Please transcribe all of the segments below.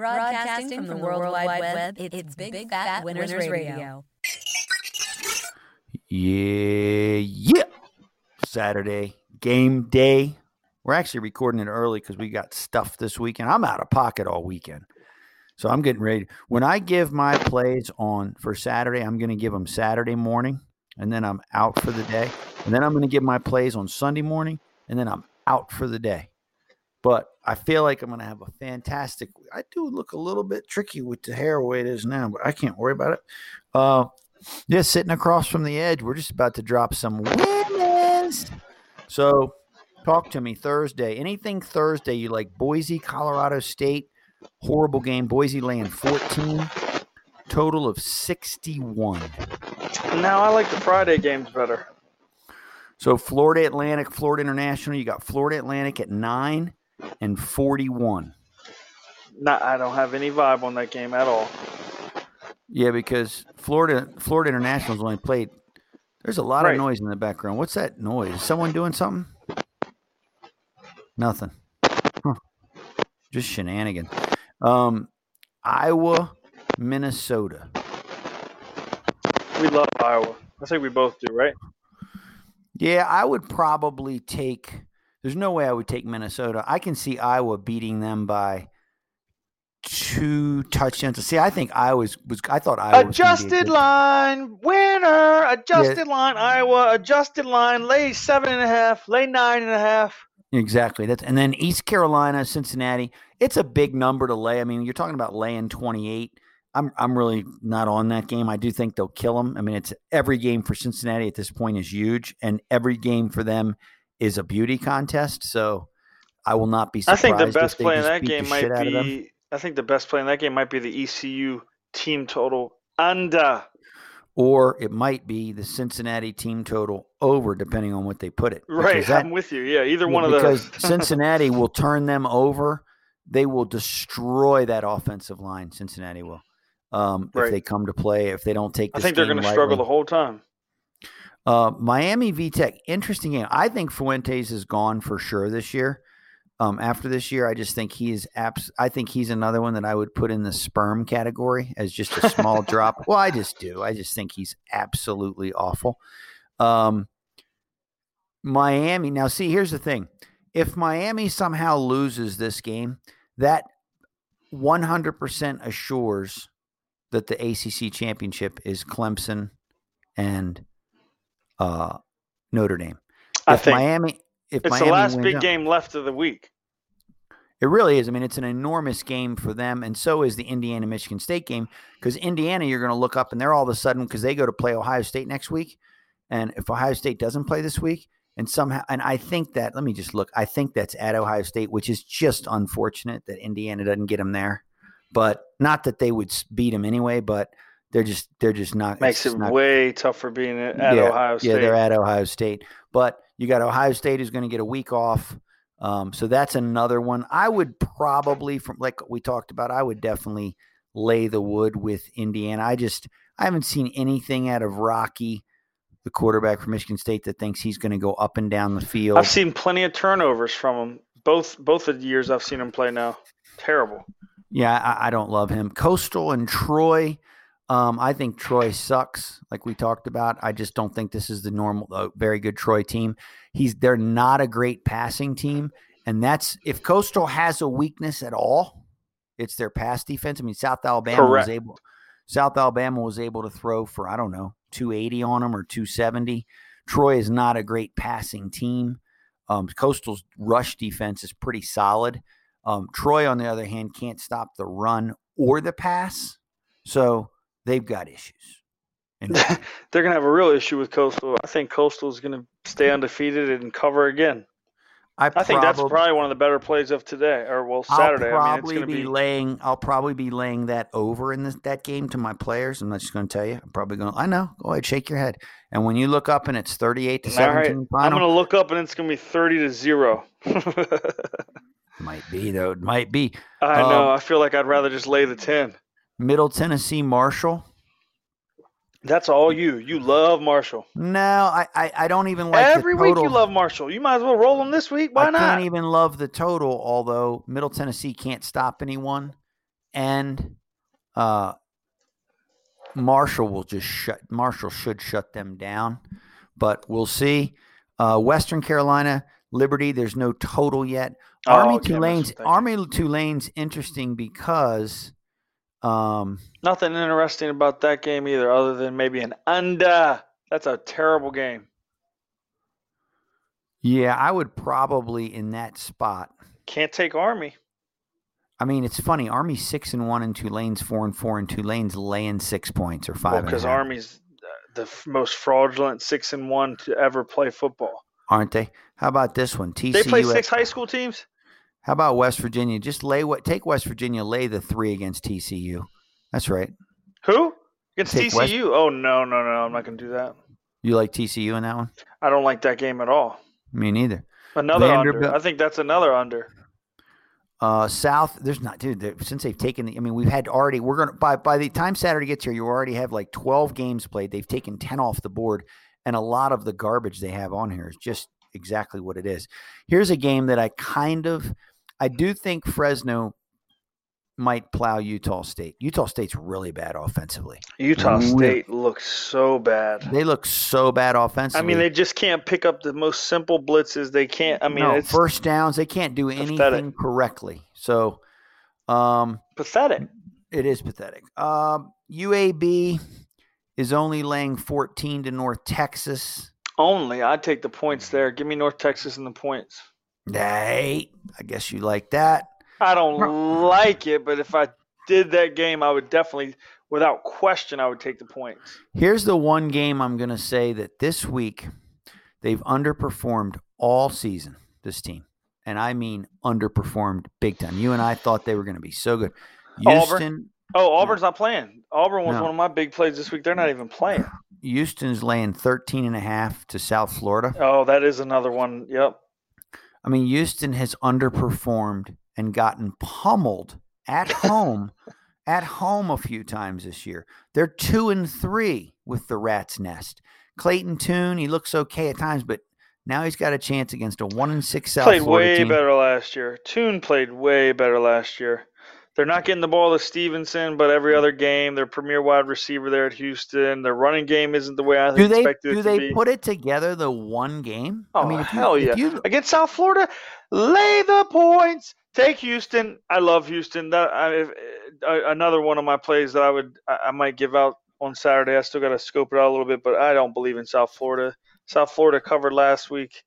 Broadcasting from the World Wide Web, it's Big Fat Winners Radio. Yeah, yeah. Saturday game day. We're actually recording it early because we got stuff this weekend. I'm out of pocket all weekend. So I'm getting ready. When I give my plays on for Saturday, I'm going to give them Saturday morning and then I'm out for the day. And then I'm going to give my plays on Sunday morning and then I'm out for the day. But I feel like I'm going to have a fantastic. I do look a little bit tricky with the hair the way it is now, but I can't worry about it. Uh, yeah, sitting across from the edge, we're just about to drop some winners. So, talk to me Thursday. Anything Thursday you like? Boise, Colorado State, horrible game. Boise laying 14, total of 61. Now I like the Friday games better. So, Florida Atlantic, Florida International, you got Florida Atlantic at 9 and 41. Not, I don't have any vibe on that game at all. Yeah, because Florida Florida International's only played. There's a lot Right. of noise in the background. What's that noise? Is someone doing something? Nothing. Huh. Just shenanigan. Um, Iowa, Minnesota. We love Iowa. I think we both do, right? Yeah, I would probably take. There's no way I would take Minnesota. I can see Iowa beating them by two touchdowns. See, I think Iowa was. was I thought Iowa was gonna be a Adjusted line, winner. Adjusted line, Iowa. Adjusted line, lay seven and a half, lay nine and a half. Exactly. That's and then East Carolina, Cincinnati. It's a big number to lay. I mean, you're talking about laying 28. I'm I'm really not on that game. I do think they'll kill them. I mean, it's every game for Cincinnati at this point is huge, and every game for them is a beauty contest. So I will not be I surprised. think the best play in that game might shit out of them. be. I think the best play in that game might be the ECU team total under. or it might be the Cincinnati team total over, depending on what they put it. Right, that- I'm with you. Yeah, either one of because. Cincinnati will turn them over. They will destroy that offensive line. Cincinnati will, um, if they come to play. If they don't take, I think they're going to struggle the whole time. Uh, Miami VTech, interesting game. I think Fuentes is gone for sure this year. Um, after this year, I just think he is abs- I think he's another one that I would put in the sperm category as just a small drop. Well, I just do. I just think he's absolutely awful. Um, Miami. Now, see, here's the thing: if Miami somehow loses this game, that 100% assures that the ACC championship is Clemson and uh, Notre Dame. I if think Miami, if it's Miami the last big out- game left of the week. it really is. I mean, it's an enormous game for them, and so is the Indiana Michigan State game because Indiana, you're going to look up and they're all of a sudden because they go to play Ohio State next week, and if Ohio State doesn't play this week, and somehow, and I think that let me just look, I think that's at Ohio State, which is just unfortunate that Indiana doesn't get them there, but not that they would beat them anyway, but they're just they're just not Makes it not- way tougher being at yeah, Ohio State. Yeah, they're at Ohio State. But you got Ohio State who's going to get a week off. Um, so that's another one. I would probably, from like we talked about, I would definitely lay the wood with Indiana. I just I haven't seen anything out of Rocky, the quarterback from Michigan State, that thinks he's going to go up and down the field. I've seen plenty of turnovers from him. Both both of the years I've seen him play now. Terrible. Yeah, I, I don't love him. Coastal and Troy. Um, I think Troy sucks, like we talked about. I just don't think this is the normal, uh, very good Troy team. He's they're not a great passing team, and that's if Coastal has a weakness at all, it's their pass defense. I mean, South Alabama Correct. was able, South Alabama was able to throw for I don't know 280 on them or 270. Troy is not a great passing team. Um, Coastal's rush defense is pretty solid. Um, Troy, on the other hand, can't stop the run or the pass, so they've got issues. And They're gonna have a real issue with Coastal. I think Coastal is gonna stay undefeated and cover again. I, I think that's probably one of the better plays of today, or well, I'll Saturday. I mean, probably be, be. laying. I'll probably be laying that over in this, that game to my players. I'm not just going to tell you. I'm probably going. to I know. Go ahead, shake your head. And when you look up and it's 38 to All right, 17 I'm gonna look up and it's gonna be thirty to zero. might be though. It might be I Um, know. I feel like I'd rather just lay the ten. Middle Tennessee Marshall. That's all you. You love Marshall. No, I, I, I don't even like Every week you love Marshall. You might as well roll them this week. Why I not? I can't even love the total, although Middle Tennessee can't stop anyone. and uh, Marshall will just shut. Marshall should shut them down, but we'll see. Uh, Western Carolina, Liberty. There's no total yet. Oh, Army mess Tulane's Army Tulane's interesting because um, Nothing interesting about that game either, other than maybe an under. That's a terrible game. yeah, I would probably in that spot. Can't take Army. I mean, it's funny. Army six and one, and Tulane's four and four, and Tulane's laying six points or five. because half, Army's the most fraudulent six and one to ever play football. aren't they? How about this one? TCU. They play at- six high school teams. How about West Virginia? Just lay what? Take West Virginia. Lay the three against TCU. That's right. Who against Take West- TCU? Oh no, no, no! I'm not going to do that. You like TCU in that one? I don't like that game at all. Me neither. Another under. I think that's another under. Uh, South, there's not, dude. Since they've taken, the, I mean, we've had already. We're gonna by by the time Saturday gets here, you already have like 12 games played. They've taken 10 off the board, and a lot of the garbage they have on here is just exactly what it is. Here's a game that I kind of, I do think Fresno might plow Utah State. Utah State's really bad offensively. Utah Really? State looks so bad. They look so bad offensively. I mean, they just can't pick up the most simple blitzes. They can't. I mean, no, it's first downs. They can't do pathetic. anything correctly. So, um, pathetic. It is pathetic. Um, UAB is only laying 14 to North Texas. Only I'd take the points there. Give me North Texas and the points. Hey, I guess you like that. I don't like it, but if I did that game, I would definitely, without question, I would take the points. Here's the one game I'm going to say that this week they've underperformed all season, this team. And I mean underperformed big time. You and I thought they were going to be so good. Auburn? Houston, Oh, Auburn's not playing. Auburn was No. one of my big plays this week. They're not even playing. Houston's laying 13 and a half to South Florida. Oh, that is another one. Yep. I mean, Houston has underperformed and gotten pummeled at home, at home a few times this year. They're two and three with the Rat's Nest. Clayton Tune, he looks okay at times, but now he's got a chance against a one and six South played Florida way team. better last year. Tune played way better last year. They're not getting the ball to Stevenson, but every other game, their premier wide receiver there at Houston. Their running game isn't the way I Do they expected do it to be. Do they be. put it together the one game? Oh, I mean, hell you, yeah. You, Against South Florida, lay the points. Take Houston. I love Houston. That I, if, uh, another one of my plays that I would I, I might give out on Saturday. I still got to scope it out a little bit, but I don't believe in South Florida. South Florida covered last week.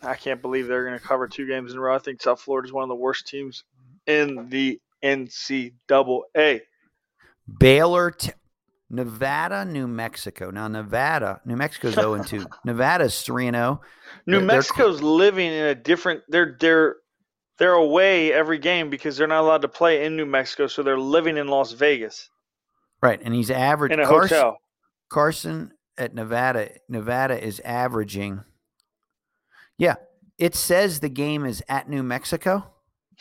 I can't believe they're going to cover two games in a row. I think South Florida is one of the worst teams in the NCAA. Baylor, t- Nevada, New Mexico. Now Nevada, New Mexico's zero oh and two. Nevada's three and oh. zero. New They're- they're Mexico's living in a different. They're they're they're away every game because they're not allowed to play in New Mexico, so they're living in Las Vegas Right, and he's average. in a Carson, hotel. Carson at Nevada, Nevada is averaging. Yeah, it says the game is at New Mexico,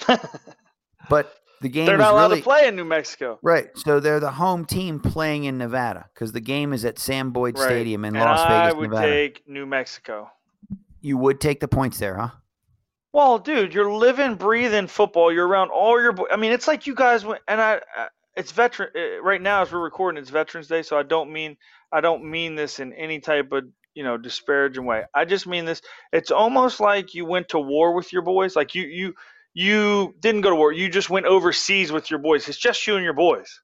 but the game They're not allowed really to play in New Mexico. right. So they're the home team playing in Nevada because the game is at Sam Boyd Right. Stadium in and Las I Vegas, Nevada. I would take New Mexico. you would take the points there, huh? Well, dude, you're living, breathing football. You're around all your. Bo- I mean, it's like you guys went, and I. I it's veteran uh, right now as we're recording. It's Veterans Day, so I don't mean I don't mean this in any type of you know disparaging way. I just mean this. It's almost like you went to war with your boys. Like you you you didn't go to war. You just went overseas with your boys. It's just you and your boys.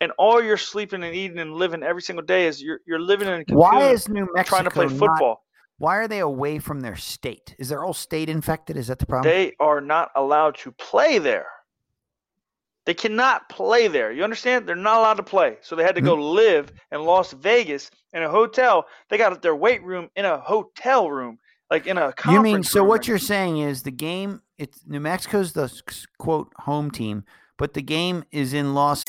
And all you're sleeping and eating and living every single day is you're you're living in Why is New Mexico trying to play not- football. why are they away from their state? Is their whole state infected? Is that the problem? They are not allowed to play there. They cannot play there. You understand? They're not allowed to play. So they had to go mm-hmm. live in Las Vegas in a hotel. They got their weight room in a hotel room, like in a conference You mean so? room. What you're saying is the game? It's New Mexico's the quote home team, but the game is in Los.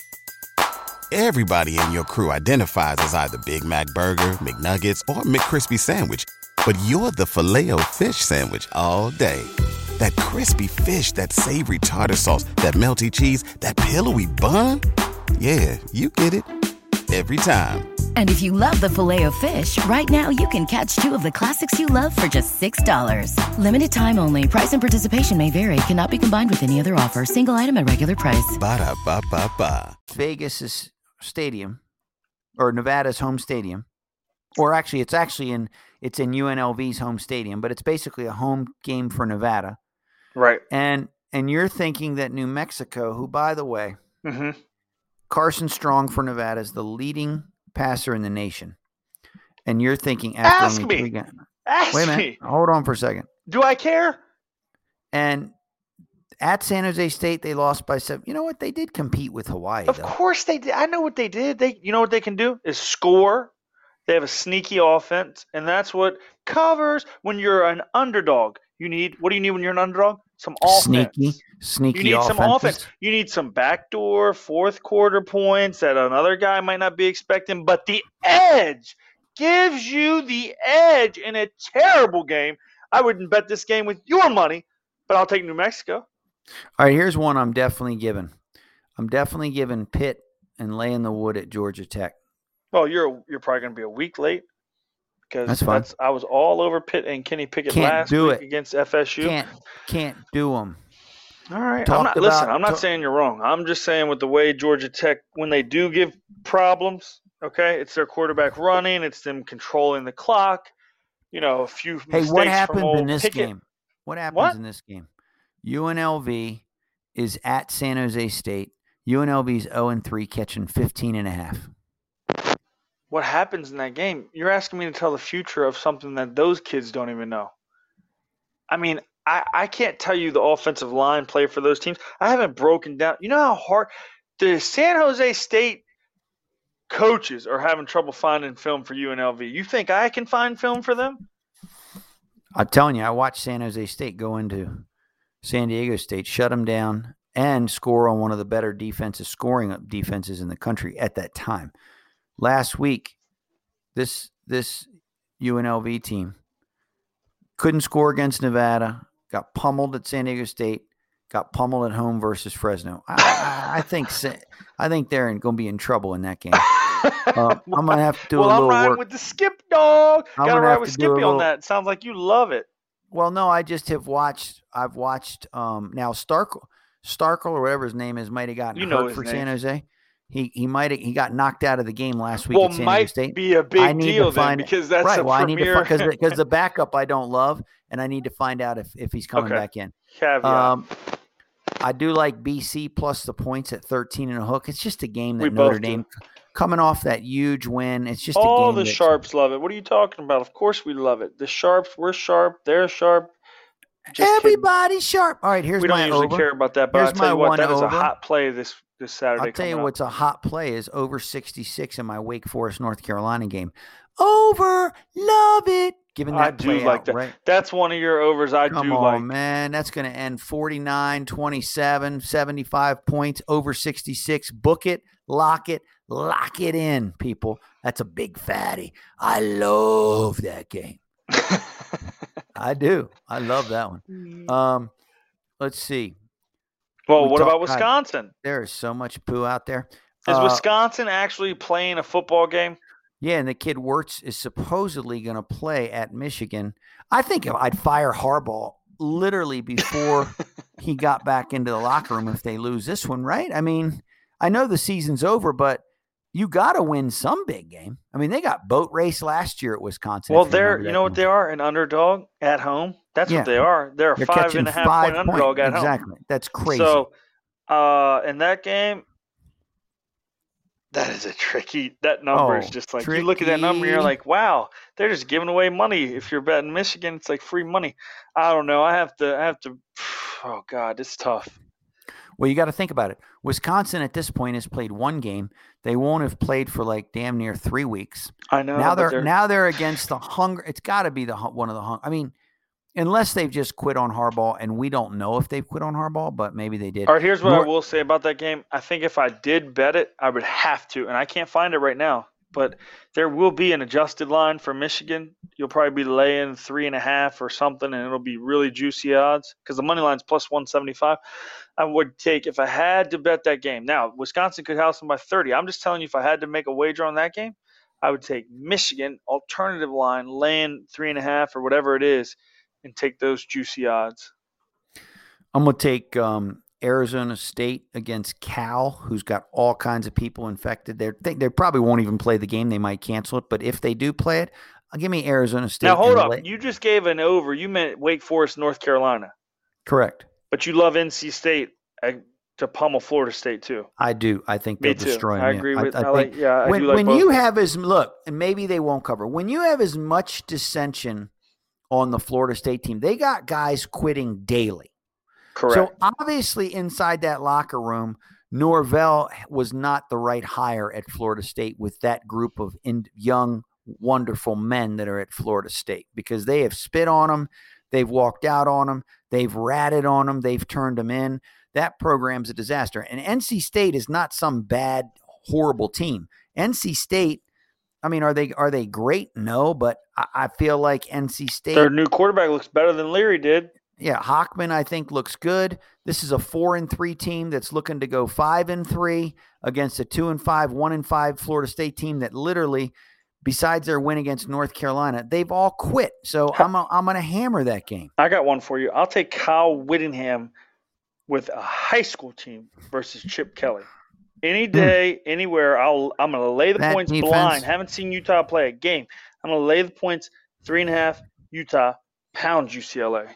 Everybody in your crew identifies as either Big Mac Burger, McNuggets, or McCrispy Sandwich. But you're the filet fish Sandwich all day. That crispy fish, that savory tartar sauce, that melty cheese, that pillowy bun. Yeah, you get it. Every time. And if you love the filet of fish, right now you can catch two of the classics you love for just $6. Limited time only. Price and participation may vary. Cannot be combined with any other offer. Single item at regular price. Ba-da-ba-ba-ba. Vegas' stadium or Nevada's home stadium, or actually, it's actually in it's in UNLV's home stadium, but it's basically a home game for Nevada. Right. And and you're thinking that New Mexico, who by the way, hmm Carson Strong for Nevada is the leading passer in the nation, and you're thinking after Ask only me. three games. Ask Wait a minute, me. hold on for a second. Do I care? And at San Jose State, they lost by seven. You know what? They did compete with Hawaii, Of though. course they did. I know what they did. They, you know what they can do is score. They have a sneaky offense, and that's what covers when you're an underdog. You need what do you need when you're an underdog? Some offense. Sneaky, sneaky You need some offenses. offense. You need some backdoor fourth quarter points that another guy might not be expecting, but the edge gives you the edge in a terrible game. I wouldn't bet this game with your money, but I'll take New Mexico. All right, here's one I'm definitely giving. I'm definitely giving Pitt and laying the wood at Georgia Tech. Well, you're you're probably going to be a week late because That's fine. I was all over Pitt and Kenny Pickett Can't last do week it. against FSU. Can't can't do them. All right, I'm Talked not listen. I'm not saying you're wrong. I'm just saying with the way Georgia Tech, when they do give problems, okay, it's their quarterback running, it's them controlling the clock. You know, a few Hey, mistakes what from happens in this Pickett. game? What happens What? in this game? UNLV is at San Jose State. UNLV's 0 and 3 catching 15 and a half. What happens in that game? You're asking me to tell the future of something that those kids don't even know. I mean, I, I can't tell you the offensive line play for those teams. I haven't broken down. You know how hard the San Jose State coaches are having trouble finding film for UNLV. You think I can find film for them? I'm telling you, I watched San Jose State go into San Diego State, shut them down, and score on one of the better defenses, scoring defenses in the country at that time. Last week, this this UNLV team couldn't score against Nevada, got pummeled at San Diego State, got pummeled at home versus Fresno. I, I, I think I think they're going to be in trouble in that game. Uh, I'm gonna have to do well, a I'm little riding work. with the Skip dog. I'm Gotta ride with to do a Skippy on that. Sounds like you love it. Well, no, I just have watched. I've watched. Um, now Starkel, Starkel or whatever his name is, might have gotten You know hurt for name. San Jose. He he might he got knocked out of the game last week Well, at San Diego might State. be a I big to deal then because that's right. Well, I need to premier because because the backup I don't love, and I need to find out if if he's coming Okay. back in. caveat. Um, I do like BC plus the points at 13 and a hook. It's just a game that We Notre both do. Dame coming off that huge win. It's just a All the sharps love it. What are you talking about? Of course we love it. The sharps, we're sharp. They're sharp. Just kidding. Sharp. All right, here's my over. we don't my usually over. care about that, but Here's I'll tell you what, that is a hot play this this Saturday. I'll tell you up. what's a hot play is over 66 in my Wake Forest North Carolina game. Over, love it. Giving I that do play like out, that. right? That's one of your overs. I Come do on, like. man. That's going to end 49, 27, 75 points, over 66. Book it, lock it, lock it in, people. That's a big fatty. I love that game. I do. I love that one. Um, let's see. well, we what talk- about God, Wisconsin? There is so much poo out there. Is Uh, Wisconsin actually playing a football game? Yeah, and the kid Mertz is supposedly going to play at Michigan. I think I'd fire Harbaugh literally before he got back into the locker room if they lose this one, right? I mean, I know the season's over, but you got to win some big game. I mean, they got boat race last year at Wisconsin. Well, they're you know what they are an underdog at home. That's Yeah. what they are. They're a They're five and a half five point underdog at home. Exactly. That's crazy. So, uh, in that game, that is a tricky. That number is Oh, just like you look at that number, you're like, wow, they're just giving away money. If you're betting Michigan, it's like free money. I don't know. I have to. I have to. Oh God, it's tough. Well, you got to think about it. Wisconsin at this point has played one game. They won't have played for like damn near three weeks. I know. now but they're, now they're against the hunger. It's got to be the one of the hunger. I mean, unless they've just quit on Harbaugh, and we don't know if they've quit on Harbaugh, but maybe they did. All right, here's what Nor- I will say about that game. I think if I did bet it, I would have to, and I can't find it right now. But there will be an adjusted line for Michigan. You'll probably be laying three and a half or something, and it'll be really juicy odds because the money line's plus 175. I would take if I had to bet that game. Now, Wisconsin could house them by 30. I'm just telling you, if I had to make a wager on that game, I would take Michigan alternative line, laying three and a half or whatever it is, and take those juicy odds. I'm going to take um, Arizona State against Cal, who's got all kinds of people infected. They they they probably won't even play the game. They might cancel it, but if they do play it, I'll give me Arizona State. Now hold up, you just gave an over. You meant Wake Forest, North Carolina, Correct. but you love NC State uh, to pummel Florida State too. I do. I think they'll destroy them. I agree with. I, think- like. Yeah, I when do like when you have as look, and maybe they won't cover. When you have as much dissension on the Florida State team, they got guys quitting daily. Correct. So obviously, inside that locker room, Norvell was not the right hire at Florida State with that group of in, young, wonderful men that are at Florida State because they have spit on them, they've walked out on them, they've ratted on them, they've turned them in. That program's a disaster. And NC State is not some bad, horrible team. NC State. I mean, are they are they great? No, but I, I feel like NC State. Their new quarterback looks better than Leary did. Yeah, Hockman I think looks good. This is a four and three team that's looking to go five and three against a two and five, one and five Florida State team that literally, besides their win against North Carolina, they've all quit. So I'm a, I'm going to hammer that game. I got one for you. I'll take Kyle Whittingham with a high school team versus Chip Kelly. Any day, anywhere, I'll I'm gonna lay the Hmm. That points defense- blind. Haven't seen Utah play a game. I'm gonna lay the points three and a half. Utah pound UCLA.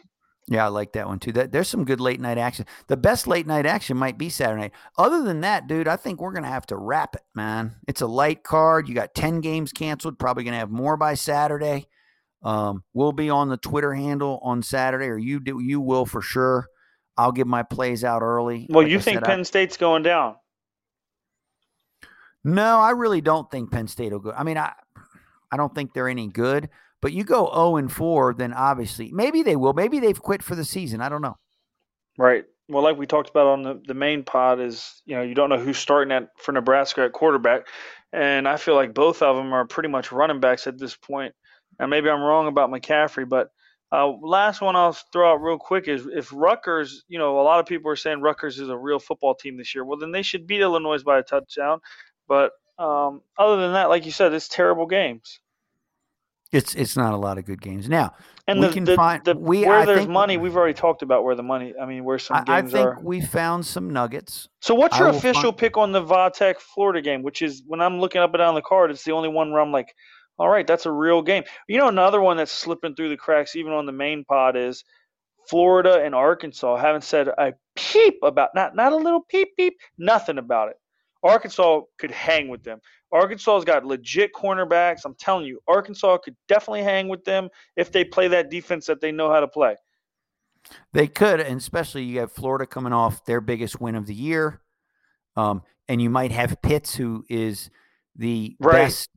Yeah, I like that one too. That there's some good late night action. The best late night action might be Saturday night. Other than that, dude, I think we're gonna have to wrap it, man. It's a light card. You got ten games canceled. Probably gonna have more by Saturday. Um, we'll be on the Twitter handle on Saturday, or you do. You will for sure. I'll give my plays out early. Well, Like you I think said, I- Penn State's going down? no, I really don't think Penn State will go. I mean, I I don't think they're any good. But you go zero and four, then obviously maybe they will. Maybe they've quit for the season. I don't know. Right. Well, like we talked about on the, the main pod, is you know you don't know who's starting at for Nebraska at quarterback, and I feel like both of them are pretty much running backs at this point. And maybe I'm wrong about McCaffrey, but uh, last one I'll throw out real quick is if Rutgers, you know, a lot of people are saying Rutgers is a real football team this year. Well, then they should beat Illinois by a touchdown. But um, other than that, like you said, it's terrible games. It's it's not a lot of good games now. And We the, can the, find- the- we- where I there's think- money, we've already talked about where the money. I mean, where some I, I think are. we found some nuggets. So what's your official find- pick on the Vatek Florida game? Which is when I'm looking up and down the card, it's the only one where I'm like, all right, that's a real game. You know, another one that's slipping through the cracks, even on the main pod, is Florida and Arkansas. haven't said a peep about not not a little peep peep, nothing about it. Arkansas could hang with them. Arkansas's got legit cornerbacks. I'm telling you, Arkansas could definitely hang with them if they play that defense that they know how to play. They could, and especially you have Florida coming off their biggest win of the year, um, and you might have Pitts, who is the Right. best.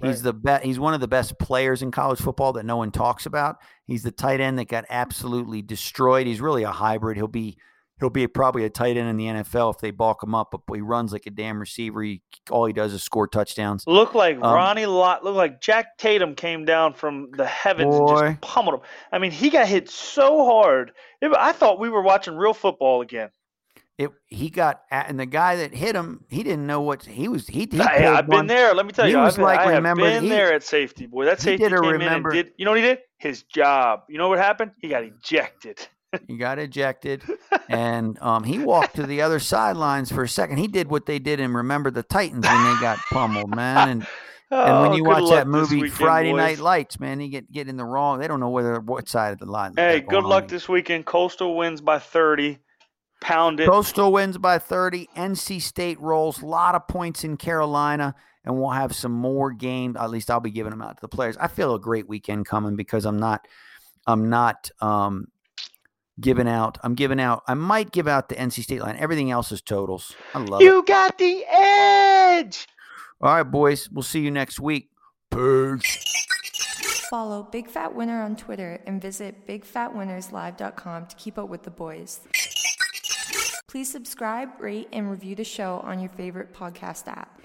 He's the best. He's one of the best players in college football that no one talks about. He's the tight end that got absolutely destroyed. He's really a hybrid. He'll be he'll be probably a tight end in the NFL if they bulk him up. But he runs like a damn receiver. He, all he does is score touchdowns. Look like Um, Ronnie Lott. Look like Jack Tatum came down from the heavens and just pummeled him. I mean, he got hit so hard. It- I thought we were watching real football again. It he got at, and the guy that hit him, he didn't know what he was. He, he I, I've been there. Let me tell he you, was I've, like, I have remember, been he- there at safety, boy. That safety came remember- in and did. You know what he did? His job. You know what happened? He got ejected. He got ejected, and um, he walked to the other sidelines for a second. He did what they did in Remember the Titans when they got pummeled, man. And and Oh, when you watch that movie weekend, Friday boys. Night Lights, man, you get get in the wrong. They don't know whether what side of the line. Hey, good luck this weekend. Coastal wins by 30. Pound it. Coastal wins by 30. NC State rolls. A lot of points in Carolina, and we'll have some more games. At least I'll be giving them out to the players. I feel a great weekend coming because I'm not, I'm not um, giving out. I'm giving out. I might give out the NC State line. Everything else is totals. I love it. You got the edge. All right, boys. We'll see you next week. Peace. Follow Big Fat Winner on Twitter and visit BigFatWinnersLive.com to keep up with the boys. Please subscribe, rate, and review the show on your favorite podcast app.